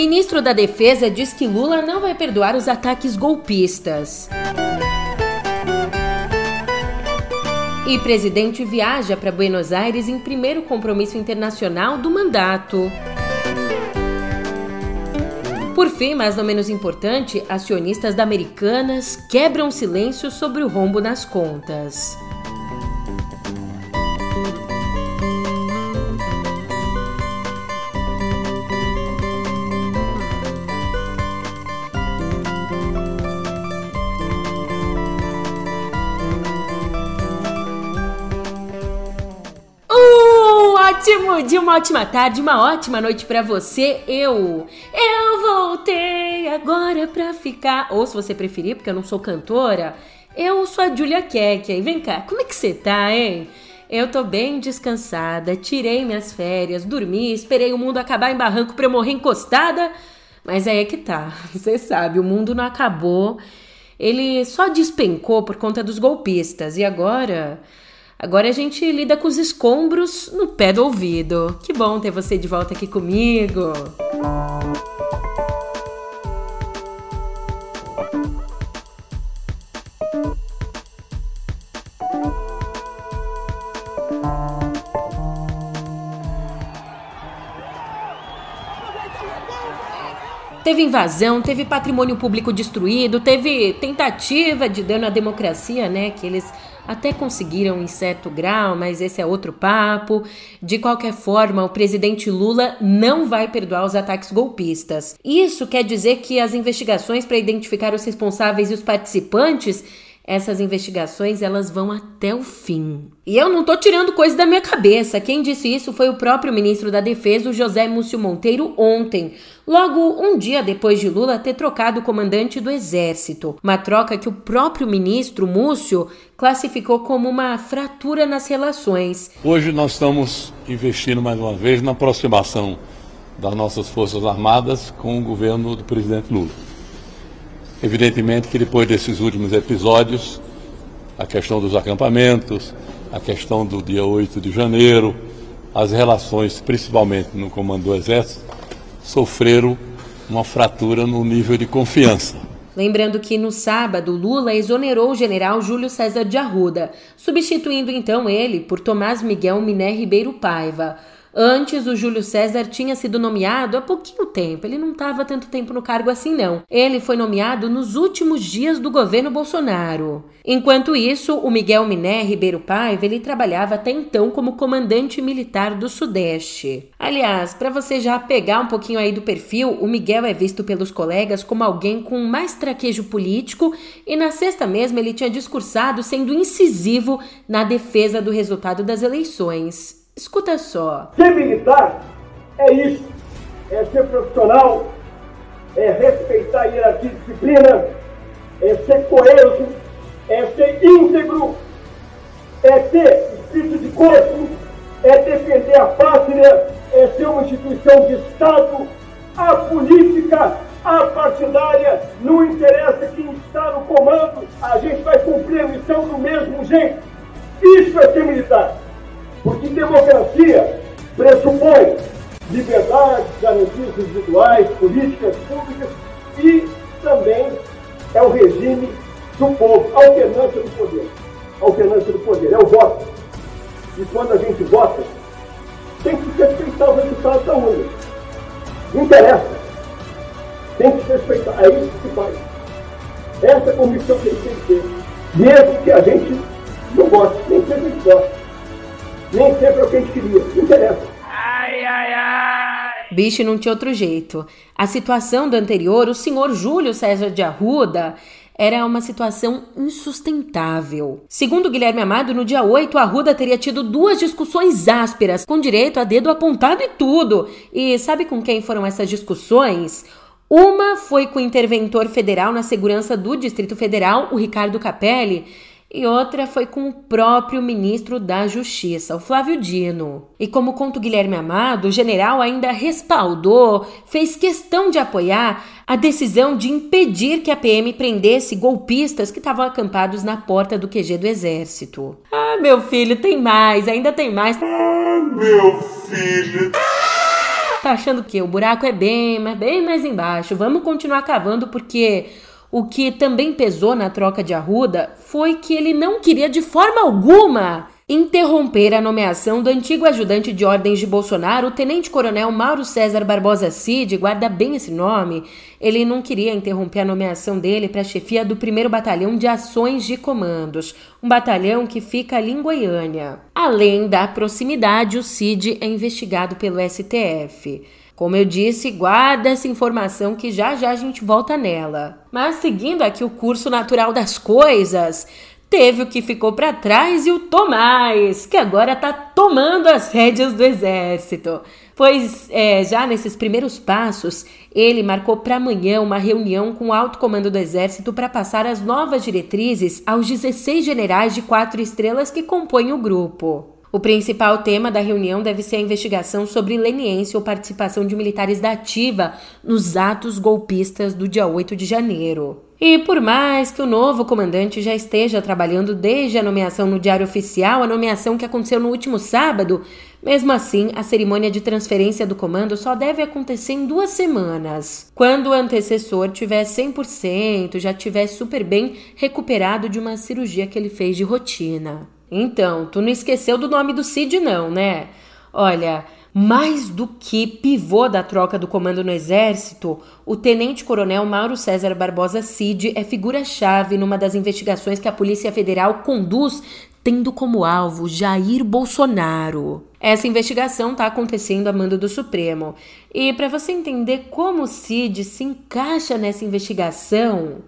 Ministro da Defesa diz que Lula não vai perdoar os ataques golpistas. E presidente viaja para Buenos Aires em primeiro compromisso internacional do mandato. Por fim, mas não menos importante, acionistas da Americanas quebram silêncio sobre o rombo nas contas. Ótimo dia, uma ótima tarde, uma ótima noite para você. Eu, eu voltei agora pra ficar. Ou se você preferir, porque eu não sou cantora, eu sou a Julia Keck. E vem cá, como é que você tá, hein? Eu tô bem descansada, tirei minhas férias, dormi, esperei o mundo acabar em barranco pra eu morrer encostada. Mas aí é que tá, você sabe, o mundo não acabou. Ele só despencou por conta dos golpistas. E agora Agora a gente lida com os escombros no pé do ouvido. Que bom ter você de volta aqui comigo. Teve invasão, teve patrimônio público destruído, teve tentativa de dano à democracia, né? Que eles até conseguiram em certo grau, mas esse é outro papo. De qualquer forma, o presidente Lula não vai perdoar os ataques golpistas. Isso quer dizer que as investigações para identificar os responsáveis e os participantes essas investigações elas vão até o fim. E eu não tô tirando coisa da minha cabeça. Quem disse isso foi o próprio ministro da Defesa, José Múcio Monteiro, ontem, logo um dia depois de Lula ter trocado o comandante do Exército. Uma troca que o próprio ministro Múcio classificou como uma fratura nas relações. Hoje nós estamos investindo mais uma vez na aproximação das nossas Forças Armadas com o governo do presidente Lula. Evidentemente que depois desses últimos episódios, a questão dos acampamentos, a questão do dia 8 de janeiro, as relações, principalmente no comando do Exército, sofreram uma fratura no nível de confiança. Lembrando que no sábado, Lula exonerou o general Júlio César de Arruda, substituindo então ele por Tomás Miguel Miné Ribeiro Paiva. Antes, o Júlio César tinha sido nomeado há pouquinho tempo, ele não estava tanto tempo no cargo assim, não. Ele foi nomeado nos últimos dias do governo Bolsonaro. Enquanto isso, o Miguel Miné Ribeiro Paiva ele trabalhava até então como comandante militar do Sudeste. Aliás, para você já pegar um pouquinho aí do perfil, o Miguel é visto pelos colegas como alguém com mais traquejo político e na sexta mesmo ele tinha discursado sendo incisivo na defesa do resultado das eleições. Escuta só. Ser militar é isso. É ser profissional, é respeitar a hierarquia e disciplina, é ser coeso, é ser íntegro, é ter espírito de corpo, é defender a pátria, é ser uma instituição de Estado. A política, a partidária, não interessa quem está no comando, a gente vai cumprir a missão do mesmo jeito. Isso é ser militar. Porque democracia pressupõe liberdade, garantias individuais, políticas públicas e também é o regime do povo, alternância do poder. Alternância do poder, é o voto. E quando a gente vota, tem que respeitar o resultado da urna. Não interessa. Tem que respeitar. É isso que faz. Essa é a convicção que ele tem que ter. Mesmo que a gente não goste, nem sempre a gente gosta nem sempre é o que a gente queria. Não interessa. Ai, ai, ai. Bicho não tinha outro jeito. A situação do anterior, o senhor Júlio César de Arruda, era uma situação insustentável. Segundo Guilherme Amado, no dia 8, Arruda teria tido duas discussões ásperas, com direito a dedo apontado e tudo. E sabe com quem foram essas discussões? Uma foi com o interventor federal na segurança do Distrito Federal, o Ricardo Capelli, e outra foi com o próprio ministro da Justiça, o Flávio Dino. E como conta o Guilherme Amado, o general ainda respaldou, fez questão de apoiar a decisão de impedir que a PM prendesse golpistas que estavam acampados na porta do QG do Exército. Ah, meu filho, tem mais, ainda tem mais. Ah, meu filho. tá achando que o buraco é bem, mas bem mais embaixo. Vamos continuar cavando porque o que também pesou na troca de Arruda foi que ele não queria de forma alguma interromper a nomeação do antigo ajudante de ordens de Bolsonaro, o tenente-coronel Mauro César Barbosa Cid, guarda bem esse nome. Ele não queria interromper a nomeação dele para a chefia do 1 Batalhão de Ações de Comandos, um batalhão que fica ali em Goiânia. Além da proximidade, o Cid é investigado pelo STF. Como eu disse, guarda essa informação que já já a gente volta nela. Mas seguindo aqui o curso natural das coisas, Teve o que ficou para trás e o Tomás, que agora está tomando as rédeas do exército. Pois é, já nesses primeiros passos, ele marcou para amanhã uma reunião com o alto comando do exército para passar as novas diretrizes aos 16 generais de quatro estrelas que compõem o grupo. O principal tema da reunião deve ser a investigação sobre leniência ou participação de militares da ativa nos atos golpistas do dia 8 de janeiro. E por mais que o novo comandante já esteja trabalhando desde a nomeação no Diário Oficial, a nomeação que aconteceu no último sábado, mesmo assim, a cerimônia de transferência do comando só deve acontecer em duas semanas, quando o antecessor tiver 100%, já tiver super bem recuperado de uma cirurgia que ele fez de rotina. Então, tu não esqueceu do nome do Cid, não, né? Olha, mais do que pivô da troca do comando no Exército, o tenente-coronel Mauro César Barbosa Cid é figura-chave numa das investigações que a Polícia Federal conduz, tendo como alvo Jair Bolsonaro. Essa investigação está acontecendo a mando do Supremo. E para você entender como o Cid se encaixa nessa investigação,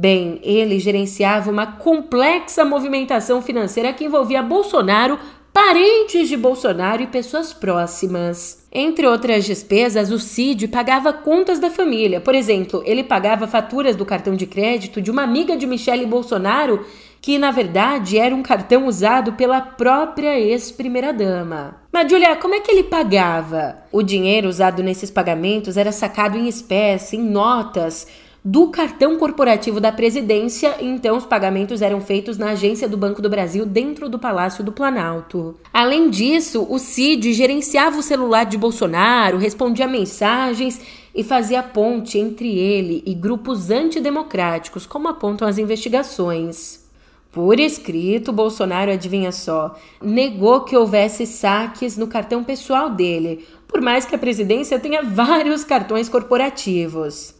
Bem, ele gerenciava uma complexa movimentação financeira que envolvia Bolsonaro parentes de Bolsonaro e pessoas próximas. Entre outras despesas, o Cid pagava contas da família. Por exemplo, ele pagava faturas do cartão de crédito de uma amiga de Michele Bolsonaro, que na verdade era um cartão usado pela própria ex-primeira-dama. Mas, Julia, como é que ele pagava? O dinheiro usado nesses pagamentos era sacado em espécie, em notas do cartão corporativo da presidência, então os pagamentos eram feitos na agência do Banco do Brasil dentro do Palácio do Planalto. Além disso, o Cid gerenciava o celular de Bolsonaro, respondia mensagens e fazia ponte entre ele e grupos antidemocráticos, como apontam as investigações. Por escrito, Bolsonaro, adivinha só, negou que houvesse saques no cartão pessoal dele, por mais que a presidência tenha vários cartões corporativos.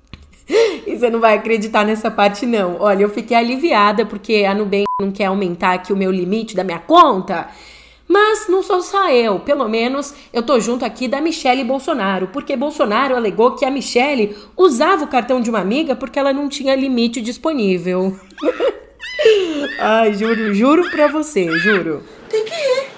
E você não vai acreditar nessa parte, não. Olha, eu fiquei aliviada porque a Nubank não quer aumentar aqui o meu limite da minha conta. Mas não sou só eu, pelo menos eu tô junto aqui da Michele Bolsonaro, porque Bolsonaro alegou que a Michele usava o cartão de uma amiga porque ela não tinha limite disponível. Ai, juro, juro pra você, juro. Tem que ir.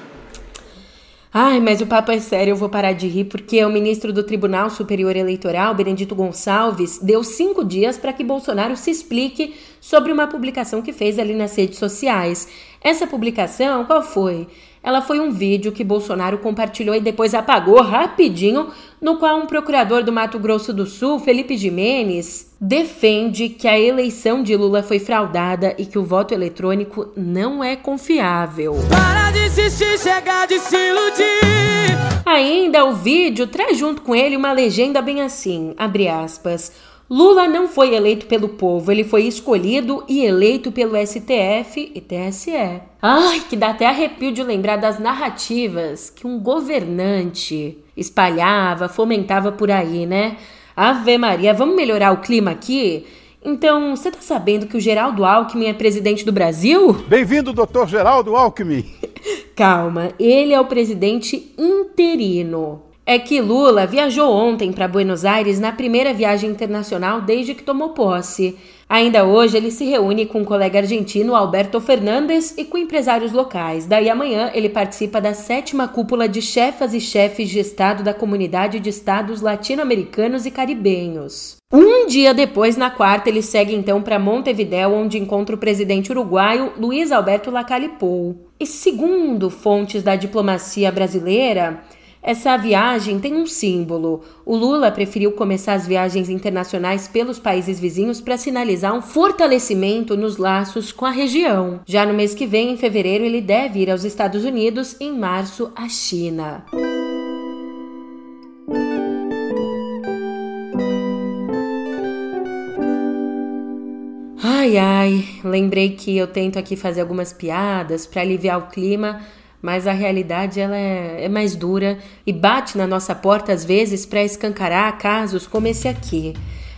Ai, mas o papo é sério, eu vou parar de rir porque o ministro do Tribunal Superior Eleitoral, Benedito Gonçalves, deu cinco dias para que Bolsonaro se explique sobre uma publicação que fez ali nas redes sociais. Essa publicação, qual foi? Ela foi um vídeo que Bolsonaro compartilhou e depois apagou rapidinho, no qual um procurador do Mato Grosso do Sul, Felipe Jimenez, defende que a eleição de Lula foi fraudada e que o voto eletrônico não é confiável. Para de insistir, chega de se iludir. Ainda o vídeo traz junto com ele uma legenda bem assim, abre aspas. Lula não foi eleito pelo povo, ele foi escolhido e eleito pelo STF e TSE. Ai, que dá até arrepio de lembrar das narrativas que um governante espalhava, fomentava por aí, né? Ave Maria, vamos melhorar o clima aqui? Então, você tá sabendo que o Geraldo Alckmin é presidente do Brasil? Bem-vindo, doutor Geraldo Alckmin. Calma, ele é o presidente interino é que Lula viajou ontem para Buenos Aires na primeira viagem internacional desde que tomou posse. Ainda hoje, ele se reúne com o colega argentino Alberto Fernandes e com empresários locais. Daí amanhã, ele participa da sétima cúpula de chefas e chefes de Estado da Comunidade de Estados Latino-Americanos e Caribenhos. Um dia depois, na quarta, ele segue então para Montevideo, onde encontra o presidente uruguaio Luiz Alberto Lacalle Pou. E segundo fontes da diplomacia brasileira, essa viagem tem um símbolo. O Lula preferiu começar as viagens internacionais pelos países vizinhos para sinalizar um fortalecimento nos laços com a região. Já no mês que vem, em fevereiro, ele deve ir aos Estados Unidos, em março, à China. Ai ai, lembrei que eu tento aqui fazer algumas piadas para aliviar o clima, mas a realidade ela é, é, mais dura e bate na nossa porta às vezes para escancarar casos como esse aqui.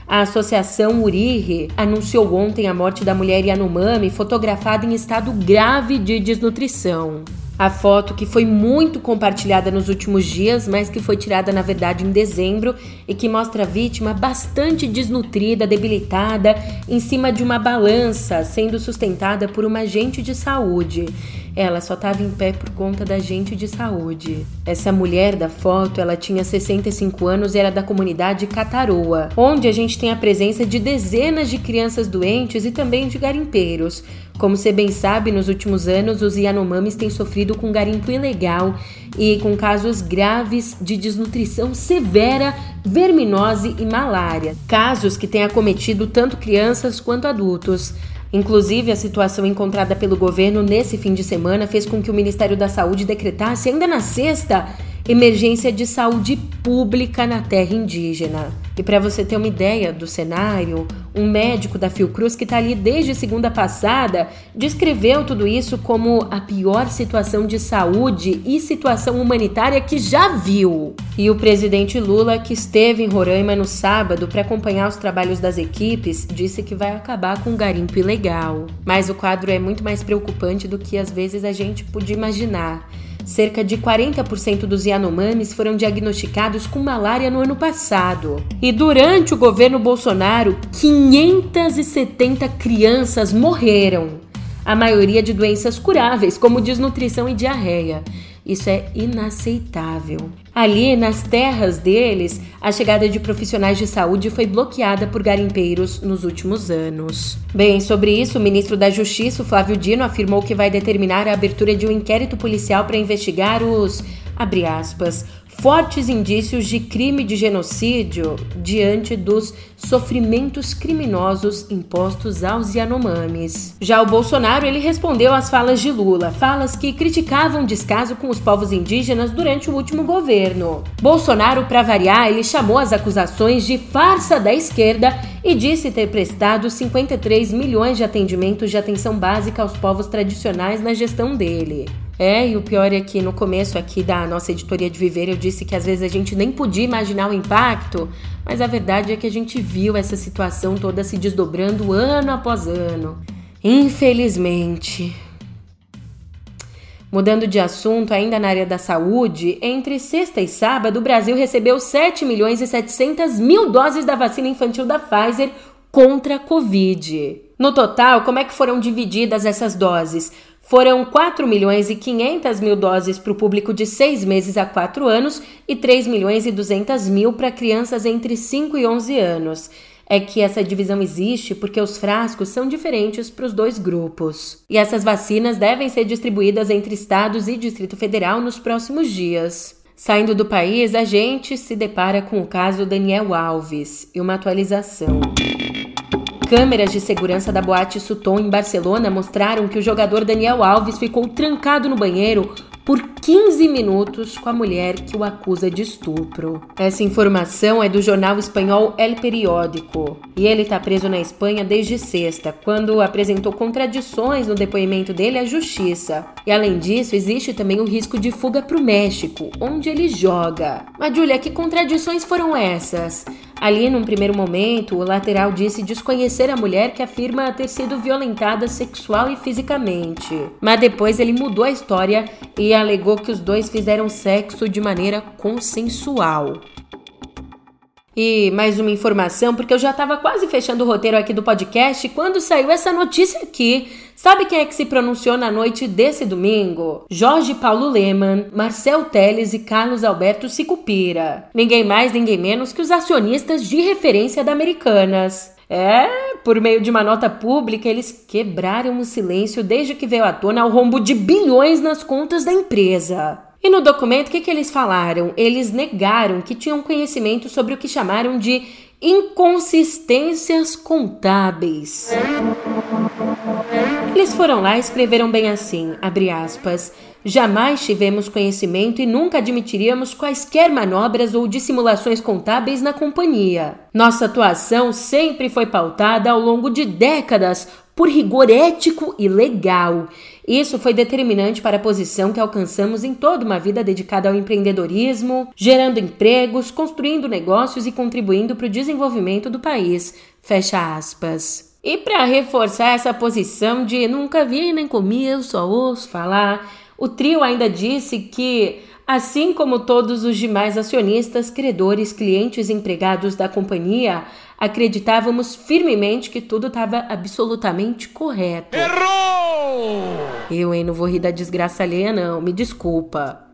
A Associação Uriri anunciou ontem a morte da mulher Yanomami fotografada em estado grave de desnutrição. A foto que foi muito compartilhada nos últimos dias, mas que foi tirada na verdade em dezembro e que mostra a vítima bastante desnutrida, debilitada, em cima de uma balança, sendo sustentada por uma agente de saúde. Ela só estava em pé por conta da gente de saúde. Essa mulher da foto, ela tinha 65 anos e era da comunidade Cataroa, onde a gente tem a presença de dezenas de crianças doentes e também de garimpeiros. Como você bem sabe, nos últimos anos os Yanomamis têm sofrido com garimpo ilegal e com casos graves de desnutrição severa, verminose e malária. Casos que têm acometido tanto crianças quanto adultos. Inclusive, a situação encontrada pelo governo nesse fim de semana fez com que o Ministério da Saúde decretasse, ainda na sexta, emergência de saúde pública na terra indígena. E para você ter uma ideia do cenário, um médico da Fiocruz que está ali desde segunda passada descreveu tudo isso como a pior situação de saúde e situação humanitária que já viu. E o presidente Lula, que esteve em Roraima no sábado para acompanhar os trabalhos das equipes, disse que vai acabar com o garimpo ilegal. Mas o quadro é muito mais preocupante do que às vezes a gente podia imaginar. Cerca de 40% dos Yanomamis foram diagnosticados com malária no ano passado. E durante o governo Bolsonaro, 570 crianças morreram. A maioria de doenças curáveis, como desnutrição e diarreia. Isso é inaceitável. Ali, nas terras deles, a chegada de profissionais de saúde foi bloqueada por garimpeiros nos últimos anos. Bem, sobre isso, o ministro da Justiça, Flávio Dino, afirmou que vai determinar a abertura de um inquérito policial para investigar os, abre aspas, fortes indícios de crime de genocídio diante dos sofrimentos criminosos impostos aos Yanomamis. Já o Bolsonaro, ele respondeu às falas de Lula, falas que criticavam descaso com os povos indígenas durante o último governo. Bolsonaro, para variar, ele chamou as acusações de farsa da esquerda e disse ter prestado 53 milhões de atendimentos de atenção básica aos povos tradicionais na gestão dele. É, e o pior é que no começo aqui da nossa editoria de Viver eu disse que às vezes a gente nem podia imaginar o impacto, mas a verdade é que a gente viu essa situação toda se desdobrando ano após ano. Infelizmente. Mudando de assunto, ainda na área da saúde, entre sexta e sábado, o Brasil recebeu 7 milhões e 700 mil doses da vacina infantil da Pfizer contra a Covid. No total, como é que foram divididas essas doses? Foram 4 milhões e 500 mil doses para o público de 6 meses a 4 anos e 3 milhões e 200 mil para crianças entre 5 e 11 anos. É que essa divisão existe porque os frascos são diferentes para os dois grupos. E essas vacinas devem ser distribuídas entre estados e Distrito Federal nos próximos dias. Saindo do país, a gente se depara com o caso Daniel Alves e uma atualização. Câmeras de segurança da boate Sutton em Barcelona mostraram que o jogador Daniel Alves ficou trancado no banheiro por 15 minutos com a mulher que o acusa de estupro. Essa informação é do jornal espanhol El Periódico e ele está preso na Espanha desde sexta, quando apresentou contradições no depoimento dele à justiça. E além disso, existe também o risco de fuga para o México, onde ele joga. Mas, Julia, que contradições foram essas? Ali, num primeiro momento, o lateral disse desconhecer a mulher que afirma ter sido violentada sexual e fisicamente. Mas depois ele mudou a história e alegou que os dois fizeram sexo de maneira consensual. E mais uma informação, porque eu já estava quase fechando o roteiro aqui do podcast quando saiu essa notícia aqui. Sabe quem é que se pronunciou na noite desse domingo? Jorge Paulo Leman, Marcel Teles e Carlos Alberto Sicupira. Ninguém mais, ninguém menos que os acionistas de referência da Americanas. É, por meio de uma nota pública, eles quebraram o silêncio desde que veio à tona o rombo de bilhões nas contas da empresa. E no documento, o que, que eles falaram? Eles negaram que tinham conhecimento sobre o que chamaram de inconsistências contábeis. Eles foram lá e escreveram bem assim, abre aspas, Jamais tivemos conhecimento e nunca admitiríamos quaisquer manobras ou dissimulações contábeis na companhia. Nossa atuação sempre foi pautada ao longo de décadas por rigor ético e legal. Isso foi determinante para a posição que alcançamos em toda uma vida dedicada ao empreendedorismo, gerando empregos, construindo negócios e contribuindo para o desenvolvimento do país. Fecha aspas. E para reforçar essa posição de nunca vi nem comi, eu só ouço falar, o trio ainda disse que Assim como todos os demais acionistas, credores, clientes e empregados da companhia, acreditávamos firmemente que tudo estava absolutamente correto. Errou! Eu, hein, não vou rir da desgraça alheia, não, me desculpa.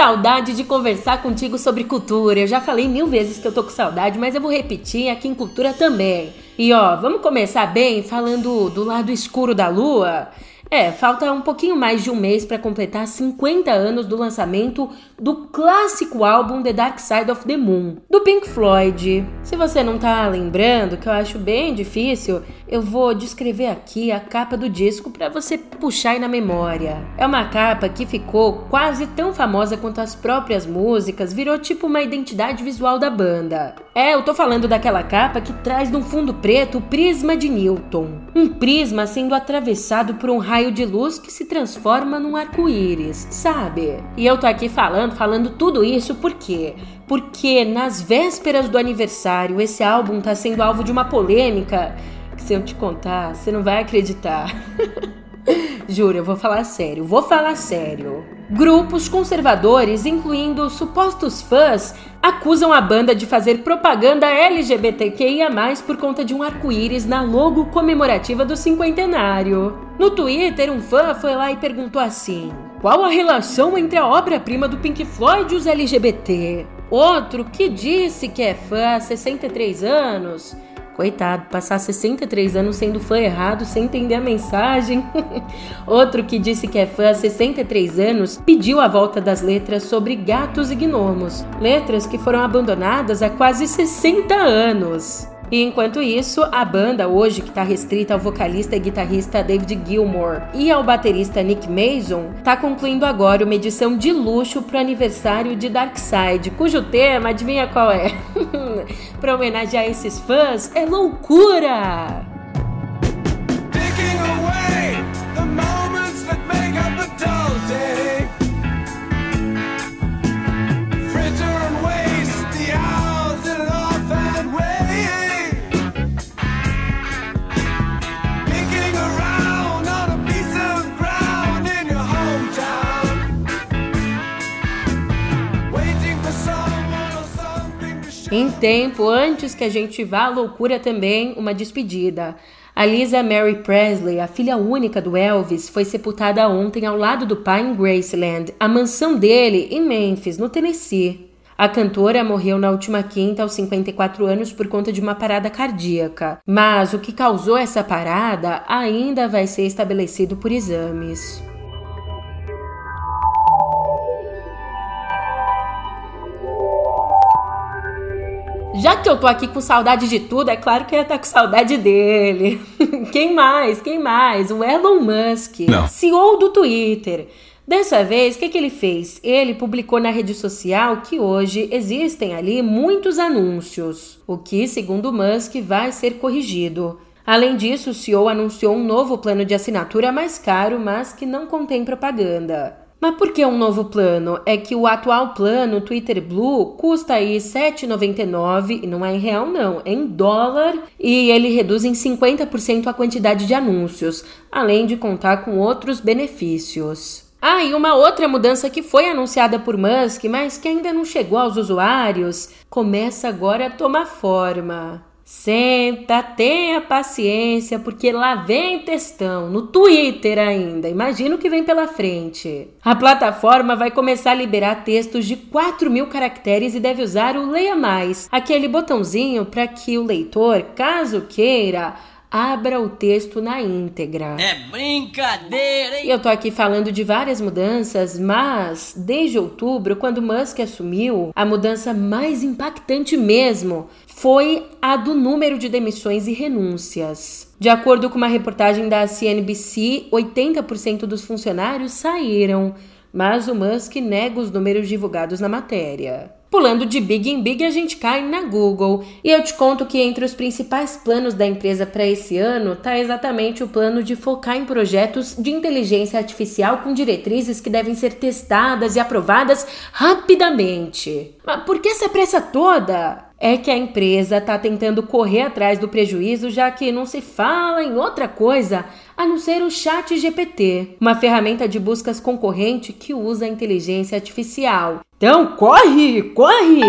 Saudade de conversar contigo sobre cultura. Eu já falei mil vezes que eu tô com saudade, mas eu vou repetir aqui em cultura também. E ó, vamos começar bem falando do lado escuro da lua? É, falta um pouquinho mais de um mês para completar 50 anos do lançamento do clássico álbum The Dark Side of the Moon, do Pink Floyd. Se você não tá lembrando, que eu acho bem difícil, eu vou descrever aqui a capa do disco para você puxar aí na memória. É uma capa que ficou quase tão famosa quanto as próprias músicas, virou tipo uma identidade visual da banda. É, eu tô falando daquela capa que traz num fundo preto o prisma de Newton. Um prisma sendo atravessado por um raio de luz que se transforma num arco-íris, sabe? E eu tô aqui falando, falando tudo isso por quê? Porque nas vésperas do aniversário, esse álbum tá sendo alvo de uma polêmica que se eu te contar, você não vai acreditar. Juro, eu vou falar sério, vou falar sério. Grupos conservadores, incluindo supostos fãs, acusam a banda de fazer propaganda LGBTQIA, por conta de um arco-íris na logo comemorativa do cinquentenário. No Twitter, um fã foi lá e perguntou assim: Qual a relação entre a obra-prima do Pink Floyd e os LGBT? Outro que disse que é fã há 63 anos Coitado, passar 63 anos sendo fã errado sem entender a mensagem. Outro que disse que é fã há 63 anos pediu a volta das letras sobre gatos e gnomos, letras que foram abandonadas há quase 60 anos. E enquanto isso, a banda hoje, que está restrita ao vocalista e guitarrista David Gilmour e ao baterista Nick Mason, está concluindo agora uma edição de luxo para o aniversário de Darkseid, cujo tema, adivinha qual é? para homenagear esses fãs, é loucura! Em tempo, antes que a gente vá à loucura também, uma despedida. A Lisa Mary Presley, a filha única do Elvis, foi sepultada ontem ao lado do pai em Graceland, a mansão dele em Memphis, no Tennessee. A cantora morreu na última quinta aos 54 anos por conta de uma parada cardíaca, mas o que causou essa parada ainda vai ser estabelecido por exames. Já que eu tô aqui com saudade de tudo, é claro que eu ia estar tá com saudade dele. Quem mais? Quem mais? O Elon Musk, Não. CEO do Twitter. Dessa vez, o que, que ele fez? Ele publicou na rede social que hoje existem ali muitos anúncios, o que, segundo Musk, vai ser corrigido. Além disso, o CEO anunciou um novo plano de assinatura mais caro, mas que não contém propaganda. Mas por que um novo plano? É que o atual plano Twitter Blue custa aí R$ 7,99 e não é em real não, é em dólar e ele reduz em 50% a quantidade de anúncios, além de contar com outros benefícios. Ah, e uma outra mudança que foi anunciada por Musk, mas que ainda não chegou aos usuários, começa agora a tomar forma. Senta, tenha paciência, porque lá vem textão, no Twitter ainda. Imagina o que vem pela frente. A plataforma vai começar a liberar textos de 4 mil caracteres e deve usar o Leia Mais, aquele botãozinho para que o leitor, caso queira, abra o texto na íntegra. É brincadeira, hein? Eu tô aqui falando de várias mudanças, mas desde outubro, quando Musk assumiu, a mudança mais impactante mesmo foi a do número de demissões e renúncias. De acordo com uma reportagem da CNBC, 80% dos funcionários saíram, mas o Musk nega os números divulgados na matéria. Pulando de big em big, a gente cai na Google. E eu te conto que entre os principais planos da empresa para esse ano está exatamente o plano de focar em projetos de inteligência artificial com diretrizes que devem ser testadas e aprovadas rapidamente. Mas por que essa pressa toda? É que a empresa está tentando correr atrás do prejuízo, já que não se fala em outra coisa a não ser o Chat GPT, uma ferramenta de buscas concorrente que usa a inteligência artificial. Então, corre, corre!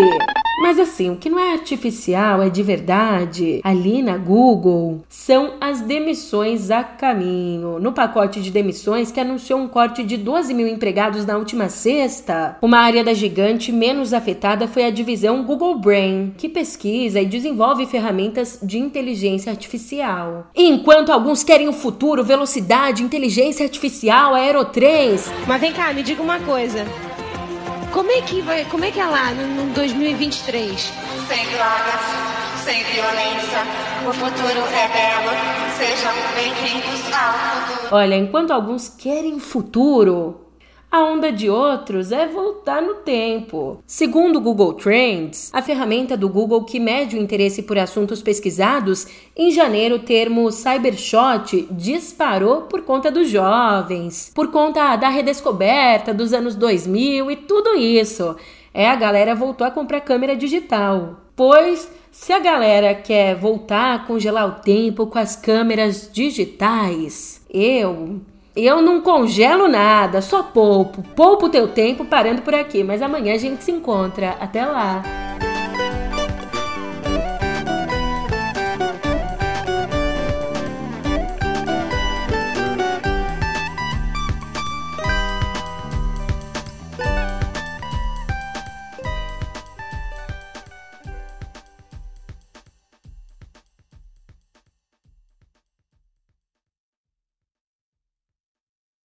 Mas assim, o que não é artificial, é de verdade, ali na Google, são as demissões a caminho. No pacote de demissões que anunciou um corte de 12 mil empregados na última sexta, uma área da gigante menos afetada foi a divisão Google Brain, que pesquisa e desenvolve ferramentas de inteligência artificial. Enquanto alguns querem o futuro, velocidade, inteligência artificial, aerotrens. Mas vem cá, me diga uma coisa. Como é que vai, como é que é lá no, no 2023? Sem drogas, sem violência, o futuro é belo. Sejam bem-vindos ao futuro. Olha, enquanto alguns querem futuro, a onda de outros é voltar no tempo. Segundo o Google Trends, a ferramenta do Google que mede o interesse por assuntos pesquisados, em janeiro o termo cybershot disparou por conta dos jovens, por conta da redescoberta dos anos 2000 e tudo isso. É, a galera voltou a comprar câmera digital. Pois se a galera quer voltar a congelar o tempo com as câmeras digitais, eu eu não congelo nada, só poupo. Poupo o teu tempo parando por aqui, mas amanhã a gente se encontra. Até lá!